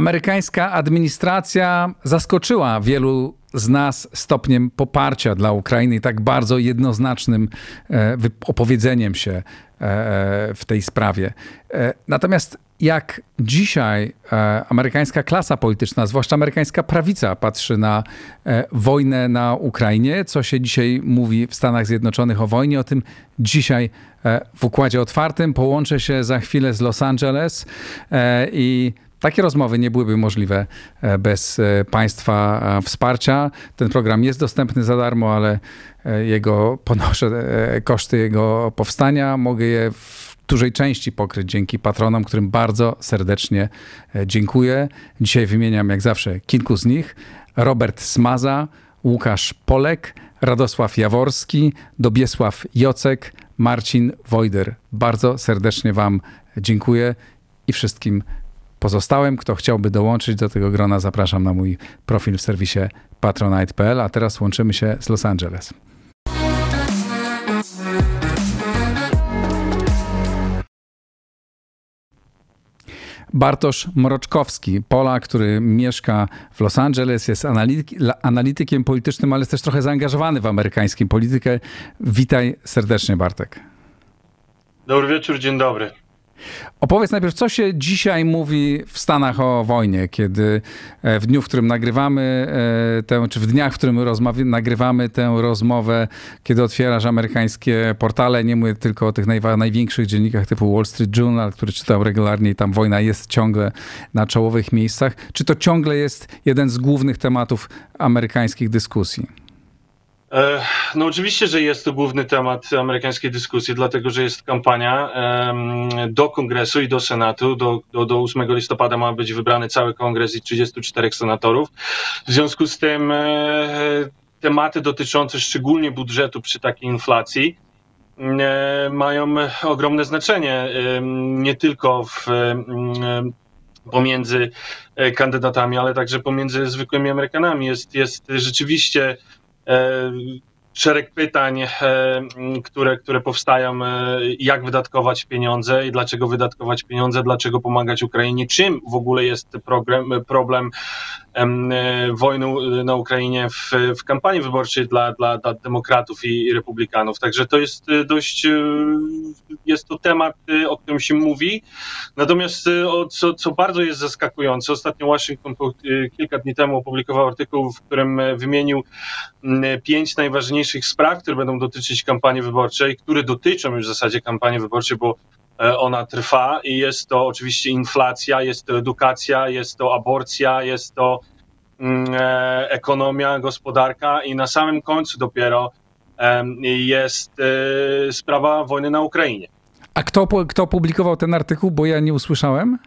Amerykańska administracja zaskoczyła wielu z nas stopniem poparcia dla Ukrainy i tak bardzo jednoznacznym e, opowiedzeniem się e, w tej sprawie. E, natomiast jak dzisiaj amerykańska klasa polityczna, zwłaszcza amerykańska prawica, patrzy na wojnę na Ukrainie, co się dzisiaj mówi w Stanach Zjednoczonych o wojnie, o tym dzisiaj w układzie otwartym. Połączę się za chwilę z Los Angeles i takie rozmowy nie byłyby możliwe e, bez e, Państwa e, wsparcia. Ten program jest dostępny za darmo, ale jego ponoszę koszty jego powstania. Mogę je w dużej części pokryć dzięki patronom, którym bardzo serdecznie dziękuję. Dzisiaj wymieniam jak zawsze kilku z nich. Robert Smaza, Łukasz Polek, Radosław Jaworski, Dobiesław Jocek, Marcin Wojder. Bardzo serdecznie Wam dziękuję i wszystkim pozostałym. Kto chciałby dołączyć do tego grona, zapraszam na mój profil w serwisie patronite.pl, a teraz łączymy się z Los Angeles. Bartosz Mroczkowski, Polak, który mieszka w Los Angeles, jest analitykiem politycznym, ale jest też trochę zaangażowany w amerykańską politykę. Witaj serdecznie, Bartek. Dobry wieczór, dzień dobry. Opowiedz najpierw, co się dzisiaj mówi w Stanach o wojnie, kiedy e, w dniu, w którym nagrywamy e, tę, czy w dniach, w którym nagrywamy tę rozmowę, kiedy otwierasz amerykańskie portale, nie mówię tylko o tych największych dziennikach typu Wall Street Journal, który czytam regularnie i tam wojna jest ciągle na czołowych miejscach. Czy to ciągle jest jeden z głównych tematów amerykańskich dyskusji? E, no oczywiście, że jest to główny temat amerykańskiej dyskusji, dlatego że jest kampania do kongresu i do senatu. Do, do, do 8 listopada ma być wybrany cały kongres i 34 senatorów. W związku z tym e, tematy dotyczące szczególnie budżetu przy takiej inflacji e, mają ogromne znaczenie, nie tylko w pomiędzy kandydatami, ale także pomiędzy zwykłymi Amerykanami. Jest, jest rzeczywiście E, szereg pytań, e, które, które powstają, e, jak wydatkować pieniądze i dlaczego wydatkować pieniądze, dlaczego pomagać Ukrainie, czym w ogóle jest problem, problem wojny na Ukrainie w, w kampanii wyborczej dla, dla, dla demokratów i republikanów. Także to jest dość, jest to temat, o którym się mówi. Natomiast co, co bardzo jest zaskakujące, ostatnio Washington kilka dni temu opublikował artykuł, w którym wymienił pięć najważniejszych spraw, które będą dotyczyć kampanii wyborczej, które dotyczą już w zasadzie kampanii wyborczej, bo e, ona trwa i jest to oczywiście inflacja, jest to edukacja, jest to aborcja, jest to mm, e, ekonomia, gospodarka i na samym końcu dopiero jest e, sprawa wojny na Ukrainie. A kto, kto publikował ten artykuł, bo ja nie usłyszałem?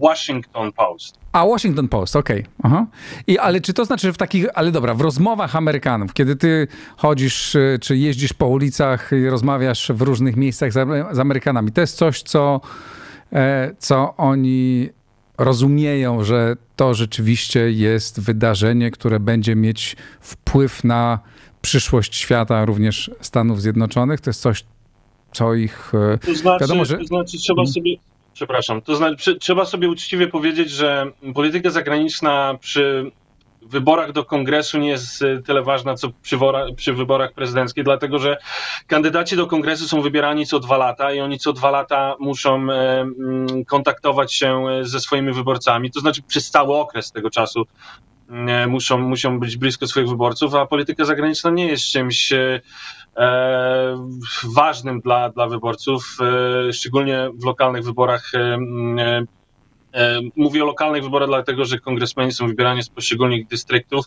Washington Post. A, Washington Post, okej. Okay. I Ale czy to znaczy, że w takich, ale dobra, w rozmowach Amerykanów, kiedy ty chodzisz, y, czy jeździsz po ulicach i rozmawiasz w różnych miejscach z, Amerykanami, to jest coś, co, e, co oni rozumieją, że to rzeczywiście jest wydarzenie, które będzie mieć wpływ na przyszłość świata, również Stanów Zjednoczonych. To jest coś, co ich. E, to znaczy, wiadomo, że... to znaczy trzeba hmm. sobie Przepraszam. To znaczy, trzeba sobie uczciwie powiedzieć, że polityka zagraniczna przy wyborach do kongresu nie jest y, tyle ważna, co przy, przy, wyborach prezydenckich, dlatego że kandydaci do kongresu są wybierani co dwa lata i oni co dwa lata muszą e, mm, kontaktować się e, ze swoimi wyborcami, to znaczy przez cały okres tego czasu muszą, muszą być blisko swoich wyborców, a polityka zagraniczna nie jest czymś ważnym dla, dla wyborców, e, szczególnie w lokalnych wyborach. E, mówię o lokalnych wyborach, dlatego że kongresmeni są wybierani z poszczególnych dystryktów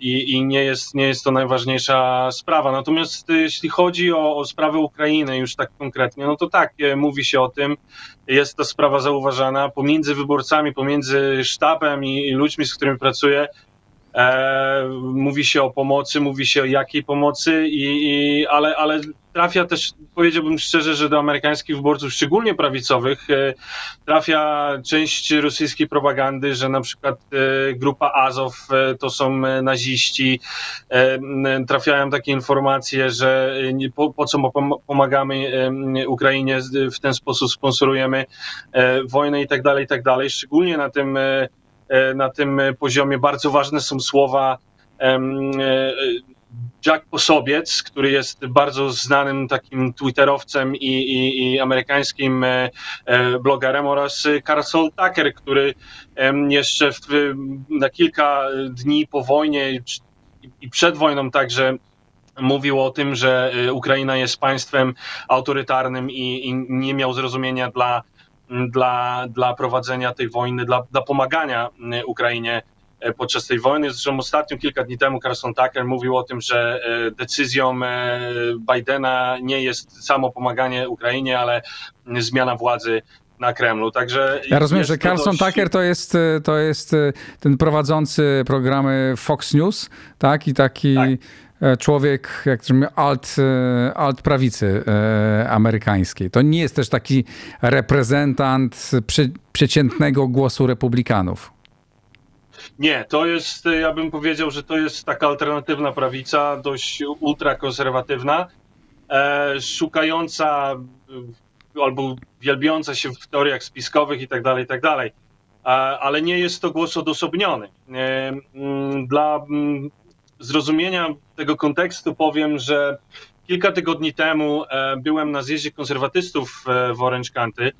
i, i nie, jest, nie jest to najważniejsza sprawa. Natomiast jeśli chodzi o, o sprawę Ukrainy już tak konkretnie, no to tak, mówi się o tym, jest to sprawa zauważana pomiędzy wyborcami, pomiędzy sztabem i, i ludźmi, z którymi pracuję, E, mówi się o pomocy, mówi się o jakiej pomocy, i, i, ale, ale trafia też, powiedziałbym szczerze, że do amerykańskich wyborców, szczególnie prawicowych, e, trafia część rosyjskiej propagandy, że na przykład e, grupa Azow e, to są naziści. Trafiają takie informacje, że po, po co pomagamy Ukrainie, w ten sposób sponsorujemy wojnę i tak dalej, i tak dalej. Szczególnie na tym E, na tym poziomie. Bardzo ważne są słowa e, Jack Posobiec, który jest bardzo znanym takim twitterowcem i, i, i amerykańskim e, blogerem oraz Carson Tucker, który jeszcze w, na kilka dni po wojnie i przed wojną także mówił o tym, że Ukraina jest państwem autorytarnym i, i nie miał zrozumienia dla dla, dla prowadzenia tej wojny, dla, dla pomagania y, Ukrainie y, podczas tej wojny. Zresztą ostatnio, kilka dni temu, Carson Tucker mówił o tym, że y, decyzją Bidena nie jest samo pomaganie Ukrainie, ale zmiana władzy na Kremlu. Także ja rozumiem, że Carson dość... Tucker to jest, to jest ten prowadzący programy Fox News, tak? I taki. Tak E, człowiek, jak to alt, e, alt prawicy e, amerykańskiej. To nie jest też taki reprezentant przeciętnego głosu republikanów. Nie, to jest, ja bym powiedział, że to jest taka alternatywna prawica, dość ultrakonserwatywna, szukająca albo wielbiąca się w teoriach spiskowych i tak dalej, i tak dalej. Ale nie jest to głos odosobniony. Dla zrozumienia tego kontekstu powiem, że kilka tygodni temu e, byłem na zjeździe konserwatystów e, w Orange County,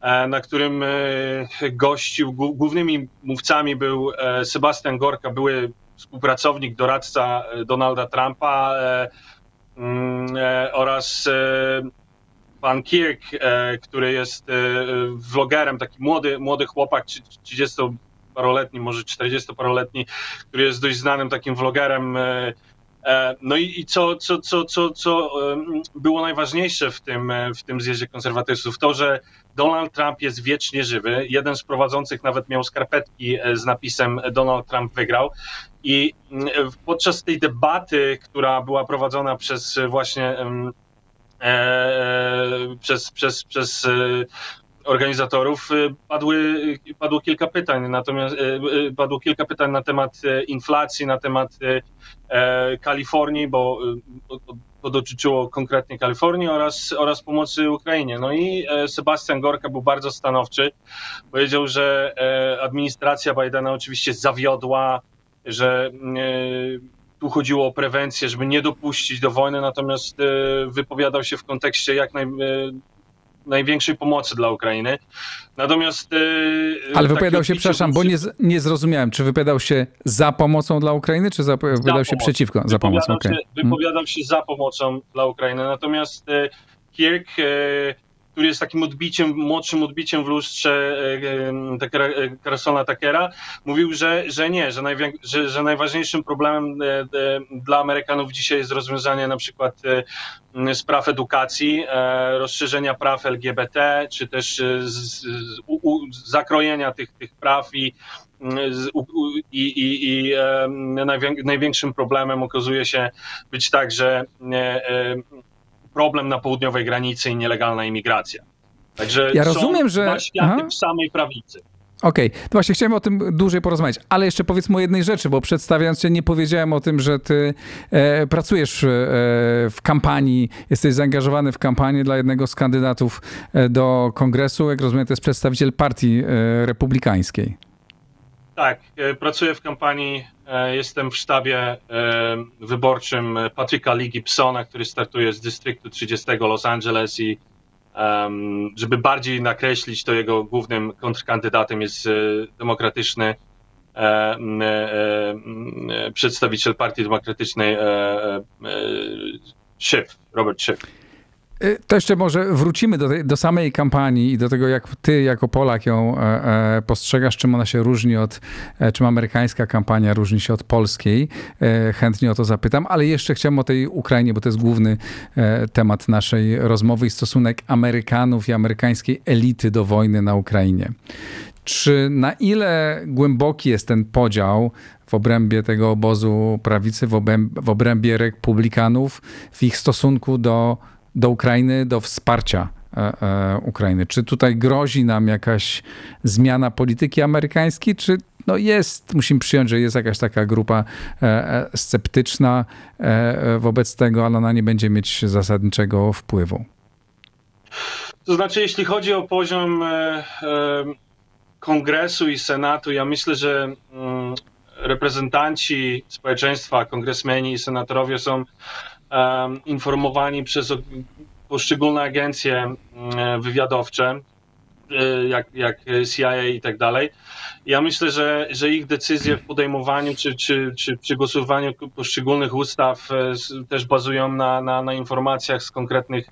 e, na którym gościł, głównymi mówcami był Sebastian Gorka, były współpracownik, doradca Donalda Trumpa mm, oraz pan Kirk, który jest vlogerem, taki młody, młody chłopak, 30 paroletni, może 40-paroletni, który jest dość znanym takim vlogerem. E, e, no i, co, co, co, co, co było najważniejsze w tym, e, w tym zjeździe konserwatystów, to, że Donald Trump jest wiecznie żywy. Jeden z prowadzących nawet miał skarpetki z napisem Donald Trump wygrał. I podczas tej debaty, która była prowadzona przez właśnie przez, przez, przez organizatorów y, padły, padło kilka pytań, natomiast y, y, padło kilka pytań na temat inflacji, na temat e, Kalifornii, bo to dotyczyło konkretnie Kalifornii oraz, oraz pomocy Ukrainie. No i e, Sebastian Gorka był bardzo stanowczy. Powiedział, że e, administracja Bidena oczywiście zawiodła, że tu chodziło o prewencję, żeby nie dopuścić do wojny, natomiast wypowiadał się w kontekście jak naj, największej pomocy dla Ukrainy. Natomiast. E, Ale wypowiadał się, przepraszam, bo nie, nie zrozumiałem, czy wypowiadał się za pomocą dla Ukrainy, czy wypowiadał się przeciwko? Za pomocą. Okay. Się, wypowiadał się za pomocą dla Ukrainy. Natomiast e, Kirk który jest takim odbiciem, młodszym odbiciem w lustrze e, e, Carsona Takera, mówił, że, że nie, że, że, że najważniejszym problemem e, dla Amerykanów dzisiaj jest rozwiązanie na przykład spraw edukacji, rozszerzenia praw LGBT, czy też z, u, zakrojenia tych, tych praw i i, i, i największym problemem okazuje się być tak, że problem na południowej granicy i nielegalna imigracja. Także ja rozumiem, że w samej prawicy. Okej, okay. to właśnie chciałem o tym dłużej porozmawiać, ale jeszcze powiedzmy o jednej rzeczy, bo przedstawiając cię nie powiedziałem o tym, że ty e, pracujesz e, w kampanii, jesteś zaangażowany w kampanię dla jednego z kandydatów e, do kongresu, jak rozumiem to jest przedstawiciel partii e, republikańskiej. Tak, e, pracuję w kampanii, e, jestem w sztabie e, wyborczym Patryka Lee Gibsona, który startuje z dystryktu 30 Los Angeles i żeby bardziej nakreślić, to jego głównym kontrkandydatem jest demokratyczny przedstawiciel Partii Demokratycznej Schiff, Robert Schiff. Y, to jeszcze może wrócimy do, tej, do samej kampanii i do tego, jak ty jako Polak ją e, e, postrzegasz, czym ona się różni od, e, czym amerykańska kampania różni się od polskiej. Chętnie o to zapytam, ale jeszcze chciałem o tej Ukrainie, bo to jest główny temat naszej rozmowy i stosunek Amerykanów i amerykańskiej elity do wojny na Ukrainie. Czy na ile głęboki jest ten podział w obrębie tego obozu prawicy, w obrębie, w obrębie republikanów, w ich stosunku do, do Ukrainy, do wsparcia e, e, Ukrainy. Czy tutaj grozi nam jakaś zmiana polityki amerykańskiej, czy no jest, musimy przyjąć, że jest jakaś taka grupa e, sceptyczna wobec tego, ale ona nie będzie mieć zasadniczego wpływu? To znaczy, jeśli chodzi o poziom Kongresu i Senatu, ja myślę, że mm, reprezentanci społeczeństwa, kongresmeni i senatorowie są informowani przez poszczególne agencje wywiadowcze, e, jak, jak CIA i tak dalej. Ja myślę, że, że ich decyzje w podejmowaniu czy, czy, czy przy głosowaniu poszczególnych ustaw e, też bazują na, na, na informacjach z konkretnych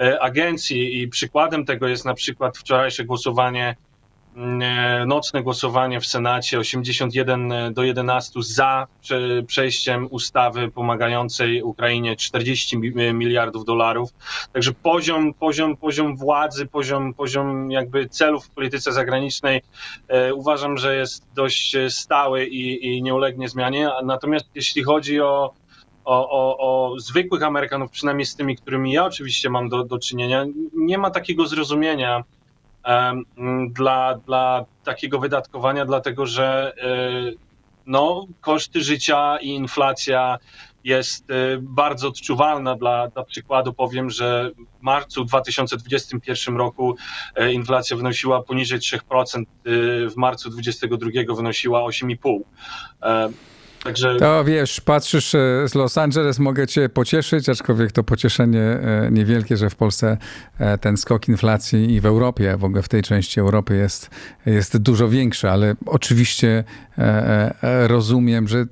e, agencji i przykładem tego jest na przykład wczorajsze głosowanie nocne głosowanie w Senacie 81 do 11 za przejściem ustawy pomagającej Ukrainie 40 miliardów dolarów. Także poziom, poziom, poziom władzy, poziom, poziom jakby celów w polityce zagranicznej e, uważam, że jest dość stały i, i nie ulegnie zmianie. Natomiast jeśli chodzi o o, o, o, zwykłych Amerykanów, przynajmniej z tymi, którymi ja oczywiście mam do, do czynienia, nie ma takiego zrozumienia dla, dla takiego wydatkowania, dlatego że e, no, koszty życia i inflacja jest e, bardzo odczuwalna. Dla, dla przykładu powiem, że w marcu 2021 roku e, inflacja wynosiła poniżej 3%, w marcu 2022 wynosiła 8,5%. Także... To wiesz, patrzysz e, z Los Angeles, mogę cię pocieszyć, aczkolwiek to pocieszenie e, niewielkie, że w Polsce e, ten skok inflacji i w Europie, w ogóle w tej części Europy jest, jest dużo większy, ale oczywiście rozumiem, że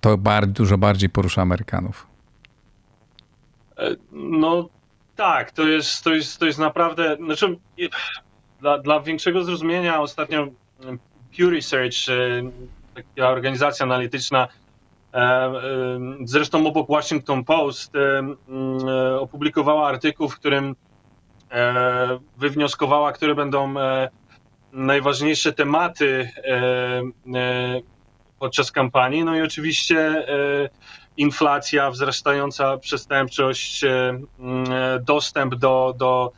to bar, dużo bardziej porusza Amerykanów. No tak, to jest, to jest, to jest naprawdę, znaczy dla, dla większego zrozumienia ostatnio Pew Research taka organizacja analityczna, e, e, zresztą obok Washington Post, e, opublikowała artykuł, w którym wywnioskowała, które będą najważniejsze tematy podczas kampanii. No i oczywiście inflacja, wzrastająca przestępczość, dostęp do, do,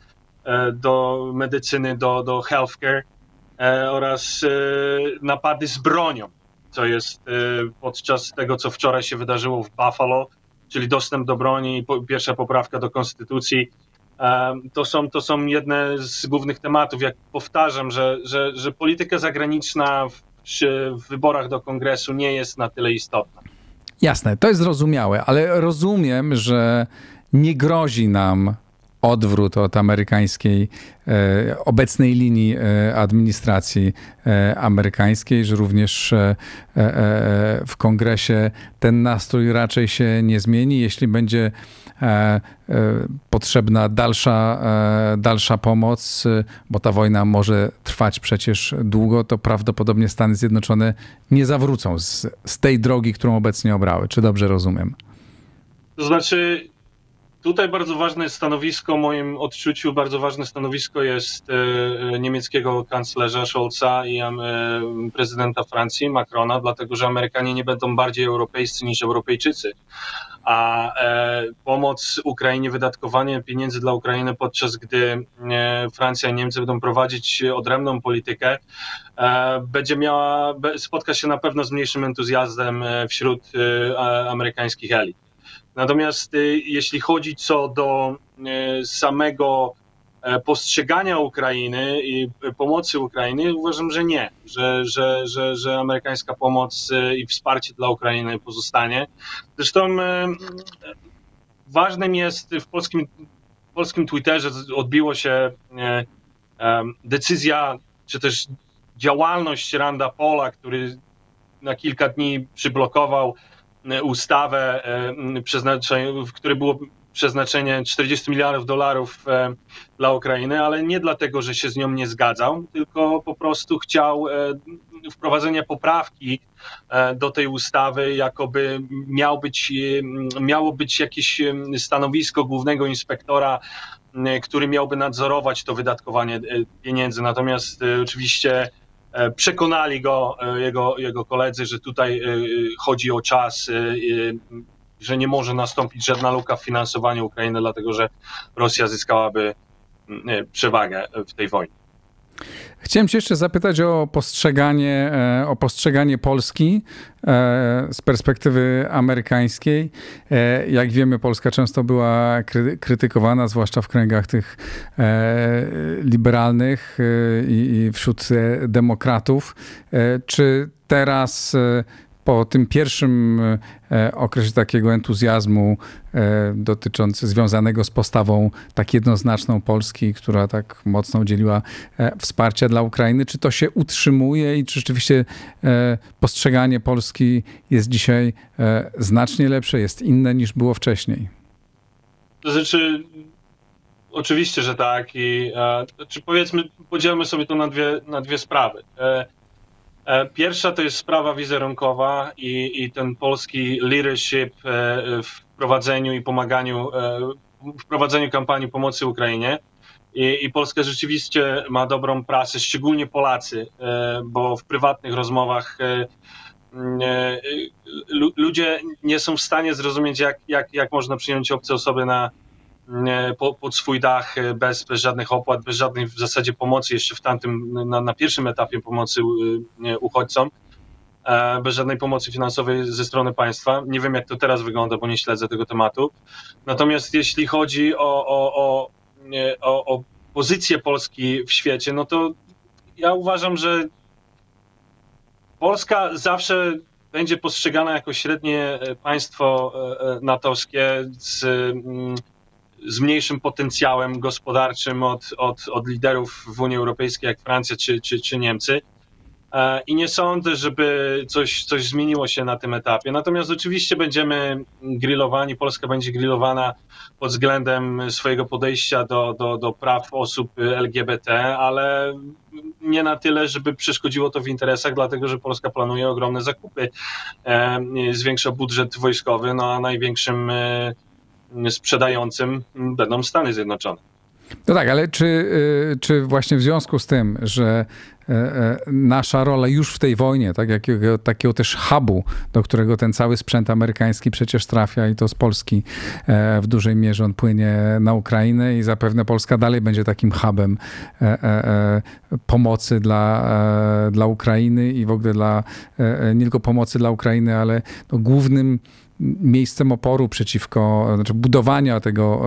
do medycyny, do, do healthcare oraz napady z bronią co jest y, podczas tego, co wczoraj się wydarzyło w Buffalo, czyli dostęp do broni, pierwsza poprawka do konstytucji. To są, to są jedne z głównych tematów. Jak powtarzam, że, że, że polityka zagraniczna w, w wyborach do kongresu nie jest na tyle istotna. Jasne, to jest zrozumiałe, ale rozumiem, że nie grozi nam odwrót od amerykańskiej, e, obecnej linii e, administracji e, amerykańskiej, że również w kongresie ten nastrój raczej się nie zmieni. Jeśli będzie potrzebna dalsza, dalsza pomoc, bo ta wojna może trwać przecież długo, to prawdopodobnie Stany Zjednoczone nie zawrócą z, z tej drogi, którą obecnie obrały. Czy dobrze rozumiem? To znaczy, Tutaj bardzo ważne stanowisko, w moim odczuciu, bardzo ważne stanowisko jest e, e, niemieckiego kanclerza Scholza i e, prezydenta Francji Macrona, dlatego że Amerykanie nie będą bardziej europejscy niż Europejczycy. A pomoc Ukrainie, wydatkowanie pieniędzy dla Ukrainy, podczas gdy Francja i Niemcy będą prowadzić odrębną politykę, będzie miała, spotka się na pewno z mniejszym entuzjazmem wśród amerykańskich elit. Natomiast y, jeśli chodzi co do y, samego e, postrzegania Ukrainy i pomocy Ukrainy, uważam, że nie, że, że, że, że amerykańska pomoc y, i wsparcie dla Ukrainy pozostanie. Zresztą ważnym jest w polskim, w polskim Twitterze odbiło się decyzja, czy też działalność Randa Pola, który na kilka dni przyblokował ustawę, e, w której było przeznaczenie 40 miliardów dolarów e, dla Ukrainy, ale nie dlatego, że się z nią nie zgadzał, tylko po prostu chciał e, wprowadzenia poprawki do tej ustawy, jakoby miał być, miało być jakieś stanowisko głównego inspektora, który miałby nadzorować to wydatkowanie pieniędzy. Natomiast oczywiście Przekonali go jego, jego koledzy, że tutaj chodzi o czas, że nie może nastąpić żadna luka w finansowaniu Ukrainy, dlatego że Rosja zyskałaby przewagę w tej wojnie. Chciałem Cię jeszcze zapytać o postrzeganie, e, o postrzeganie Polski e, z perspektywy amerykańskiej. E, jak wiemy, Polska często była krytykowana, zwłaszcza w kręgach tych liberalnych i wśród demokratów. Czy teraz po tym pierwszym e, okresie takiego entuzjazmu e, dotyczący, związanego z postawą tak jednoznaczną Polski, która tak mocno udzieliła e, wsparcia dla Ukrainy, czy to się utrzymuje i czy rzeczywiście postrzeganie Polski jest dzisiaj znacznie lepsze, jest inne niż było wcześniej? To znaczy, oczywiście, że tak i czy powiedzmy, podzielmy sobie to na dwie, na dwie sprawy. E, pierwsza to jest sprawa wizerunkowa i, i ten polski leadership e, w prowadzeniu i pomaganiu, e, w prowadzeniu kampanii pomocy Ukrainie. I, I, Polska rzeczywiście ma dobrą prasę, szczególnie Polacy, bo w prywatnych rozmowach ludzie nie są w stanie zrozumieć, jak, jak, jak można przyjąć obce osoby na, pod swój dach e, bez, bez żadnych opłat, bez żadnej w zasadzie pomocy jeszcze w tamtym, na, na pierwszym etapie pomocy e, uchodźcom, e, bez żadnej pomocy finansowej ze strony państwa. Nie wiem, jak to teraz wygląda, bo nie śledzę tego tematu. Natomiast jeśli chodzi o, o, o, o, o pozycję Polski w świecie, no to ja uważam, że Polska zawsze będzie postrzegana jako średnie państwo natowskie z mm, z mniejszym potencjałem gospodarczym od, od, od liderów w Unii Europejskiej, jak Francja czy, czy, czy Niemcy. E, I nie sądzę, żeby coś, coś zmieniło się na tym etapie. Natomiast oczywiście będziemy grillowani, Polska będzie grillowana pod względem swojego podejścia do, do, do praw osób LGBT, ale nie na tyle, żeby przeszkodziło to w interesach, dlatego że Polska planuje ogromne zakupy, e, zwiększa budżet wojskowy, no a największym e, sprzedającym będą Stany Zjednoczone. No tak, ale czy, y, czy właśnie w związku z tym, że e, e, nasza rola już w tej wojnie, tak, jakiego, takiego też hubu, do którego ten cały sprzęt amerykański przecież trafia i to z Polski e, w dużej mierze on płynie na Ukrainę i zapewne Polska dalej będzie takim hubem pomocy dla, dla Ukrainy i w ogóle dla, nie tylko pomocy dla Ukrainy, ale no głównym miejscem oporu przeciwko, znaczy budowania tego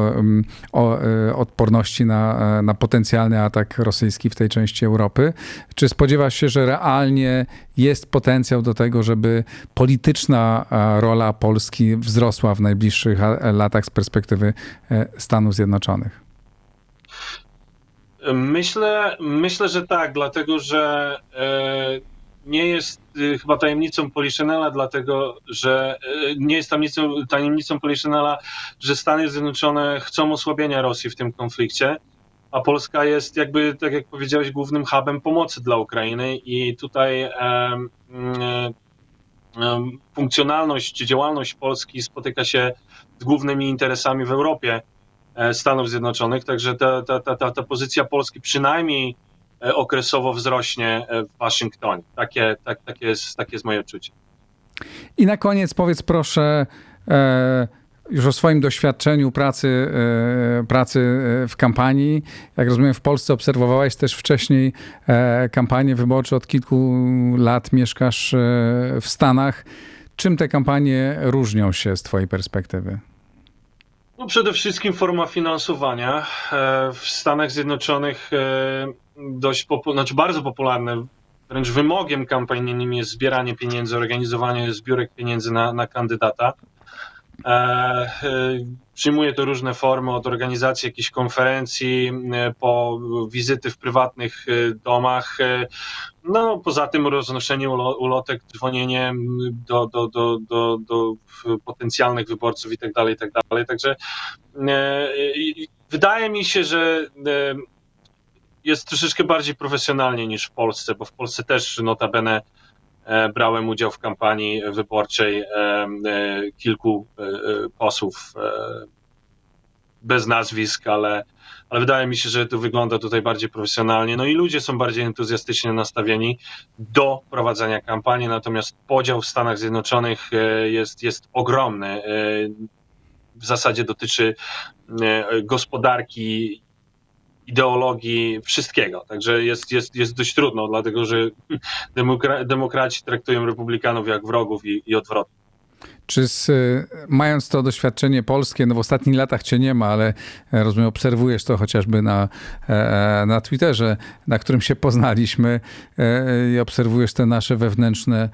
e, odporności na, e, na potencjalny atak rosyjski w tej części Europy. Czy spodziewasz się, że realnie jest potencjał do tego, żeby polityczna e, rola Polski wzrosła w najbliższych latach z perspektywy Stanów Zjednoczonych? Myślę, myślę, że tak, dlatego że nie jest y, chyba tajemnicą Poliszynela, dlatego że y, nie jest tajemnicą, tajemnicą Poliszynela, że Stany Zjednoczone chcą osłabienia Rosji w tym konflikcie, a Polska jest jakby, tak jak powiedziałeś, głównym hubem pomocy dla Ukrainy i tutaj um, um, funkcjonalność, działalność Polski spotyka się z głównymi interesami w Europie e, Stanów Zjednoczonych, także ta, ta, ta, ta, ta pozycja Polski przynajmniej E, okresowo wzrośnie e, w Waszyngtonie. Takie, tak, takie, jest, takie jest moje odczucie. I na koniec powiedz proszę e, już o swoim doświadczeniu pracy, pracy w kampanii. Jak rozumiem, w Polsce obserwowałeś też wcześniej kampanię wyborcze. Od kilku lat mieszkasz w Stanach. Czym te kampanie różnią się z Twojej perspektywy? No przede wszystkim forma finansowania. W Stanach Zjednoczonych dość popu- znaczy bardzo popularne, wręcz wymogiem kampanijnym jest zbieranie pieniędzy, organizowanie zbiórek pieniędzy na, na kandydata. E, e, przyjmuje to różne formy, od organizacji jakichś konferencji, e, po wizyty w prywatnych e, domach. No, poza tym roznoszenie ulotek, dzwonienie do, do, do, do, do potencjalnych wyborców i tak dalej, i tak. Także wydaje mi się, że jest troszeczkę bardziej profesjonalnie niż w Polsce, bo w Polsce też notabene e, brałem udział w kampanii wyborczej e, e, kilku posłów bez nazwisk, ale, ale wydaje mi się, że to wygląda tutaj bardziej profesjonalnie. No i ludzie są bardziej entuzjastycznie nastawieni do prowadzenia kampanii, natomiast podział w Stanach Zjednoczonych jest, jest ogromny. W zasadzie dotyczy gospodarki ideologii, wszystkiego. Także jest, jest, jest dość trudno, dlatego że demokra demokraci traktują republikanów jak wrogów i, i odwrotnie. Czy z, mając to doświadczenie polskie, no w ostatnich latach cię nie ma, ale e, rozumiem, obserwujesz to chociażby na, e, na Twitterze, na którym się poznaliśmy e, i obserwujesz te nasze wewnętrzne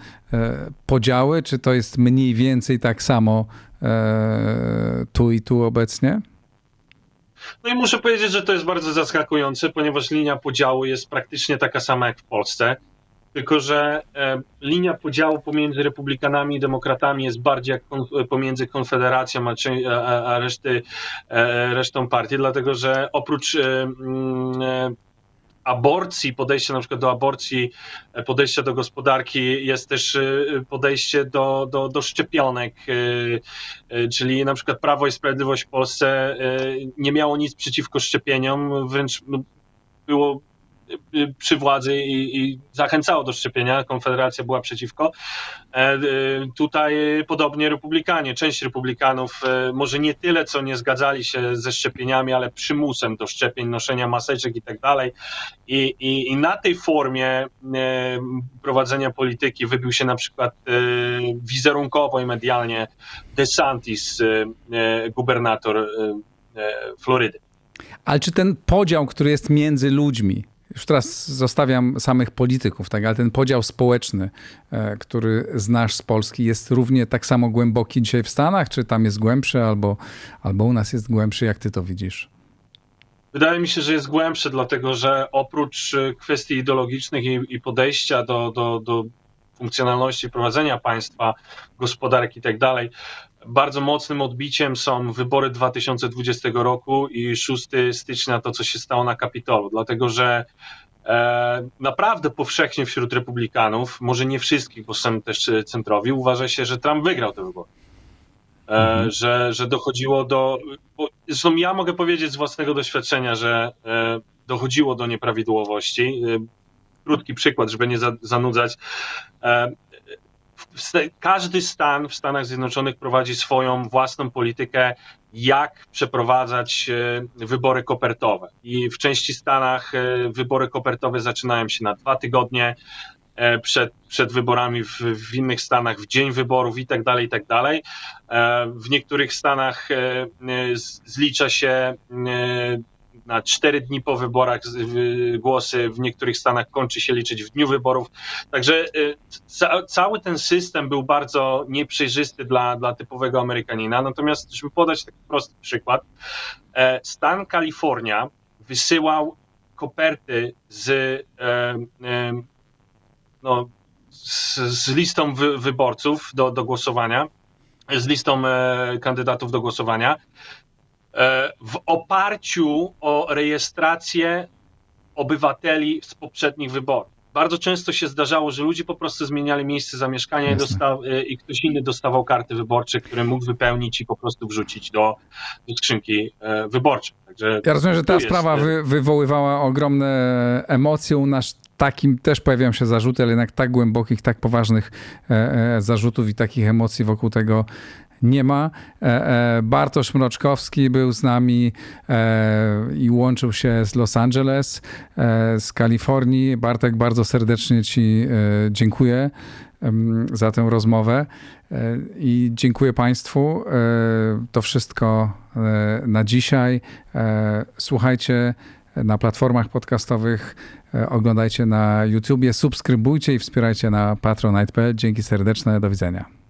podziały, czy to jest mniej więcej tak samo tu i tu obecnie? No i muszę powiedzieć, że to jest bardzo zaskakujące, ponieważ linia podziału jest praktycznie taka sama jak w Polsce. Tylko, że e, linia podziału pomiędzy republikanami i demokratami jest bardziej jak pomiędzy Konfederacją a, reszty, e, resztą partii, dlatego że oprócz e, aborcji, podejście na przykład do aborcji, e, podejście do gospodarki, jest też e, podejście do, do, do szczepionek, e, czyli na przykład Prawo i Sprawiedliwość w Polsce nie miało nic przeciwko szczepieniom, wręcz no, było przy władzy i, i, zachęcało do szczepienia, Konfederacja była przeciwko. E, y, tutaj podobnie republikanie, część republikanów e, może nie tyle, co nie zgadzali się ze szczepieniami, ale przymusem do szczepień, noszenia maseczek i tak dalej. I, i na tej formie e, prowadzenia polityki wybił się na przykład wizerunkowo i medialnie DeSantis, gubernator Florydy. Ale czy ten podział, który jest między ludźmi, już teraz zostawiam samych polityków, tak, ale ten podział społeczny, e, który znasz z Polski, jest równie tak samo głęboki dzisiaj w Stanach, czy tam jest głębszy, albo, albo u nas jest głębszy, jak ty to widzisz? Wydaje mi się, że jest głębszy, dlatego że oprócz e, kwestii ideologicznych i, i podejścia do, do, do funkcjonalności prowadzenia państwa, gospodarki i tak dalej, bardzo mocnym odbiciem są wybory 2020 roku i 6 stycznia to, co się stało na Kapitolu, dlatego że e, naprawdę powszechnie wśród republikanów, może nie wszystkich, bo są też centrowi, uważa się, że Trump wygrał te wybory. E, mhm. że, że dochodziło do. Bo, zresztą ja mogę powiedzieć z własnego doświadczenia, że e, dochodziło do nieprawidłowości. E, krótki przykład, żeby nie za, zanudzać. E, każdy stan w Stanach Zjednoczonych prowadzi swoją własną politykę, jak przeprowadzać e, wybory kopertowe. I w części Stanach e, wybory kopertowe zaczynają się na dwa tygodnie e, przed, przed wyborami, w, w innych stanach w dzień wyborów i tak dalej, tak dalej. W niektórych stanach zlicza się na cztery dni po wyborach głosy w niektórych stanach kończy się liczyć w dniu wyborów. Także y, ca cały ten system był bardzo nieprzejrzysty dla, dla typowego Amerykanina. Natomiast, żeby podać taki prosty przykład, e, stan Kalifornia wysyłał koperty z, e, e, no, z, listą wy wyborców do, do głosowania, z listą kandydatów do głosowania w oparciu o rejestrację obywateli z poprzednich wyborów. Bardzo często się zdarzało, że ludzie po prostu zmieniali miejsce zamieszkania i, e, i, ktoś inny dostawał karty wyborcze, które mógł wypełnić i po prostu wrzucić do, do skrzynki e, wyborczej. Także ja rozumiem, że ta sprawa wy, wywoływała ogromne emocje u nas. Takim też pojawiają się zarzuty, ale jednak tak głębokich, tak poważnych zarzutów i takich emocji wokół tego nie ma. E, e, Bartosz Mroczkowski był z nami e, i łączył się z Los Angeles, z Kalifornii. Bartek, bardzo serdecznie Ci dziękuję za tę rozmowę i dziękuję Państwu. To wszystko na dzisiaj. Słuchajcie na platformach podcastowych, oglądajcie na YouTubie, subskrybujcie i wspierajcie na patronite.pl. Dzięki serdeczne, do widzenia.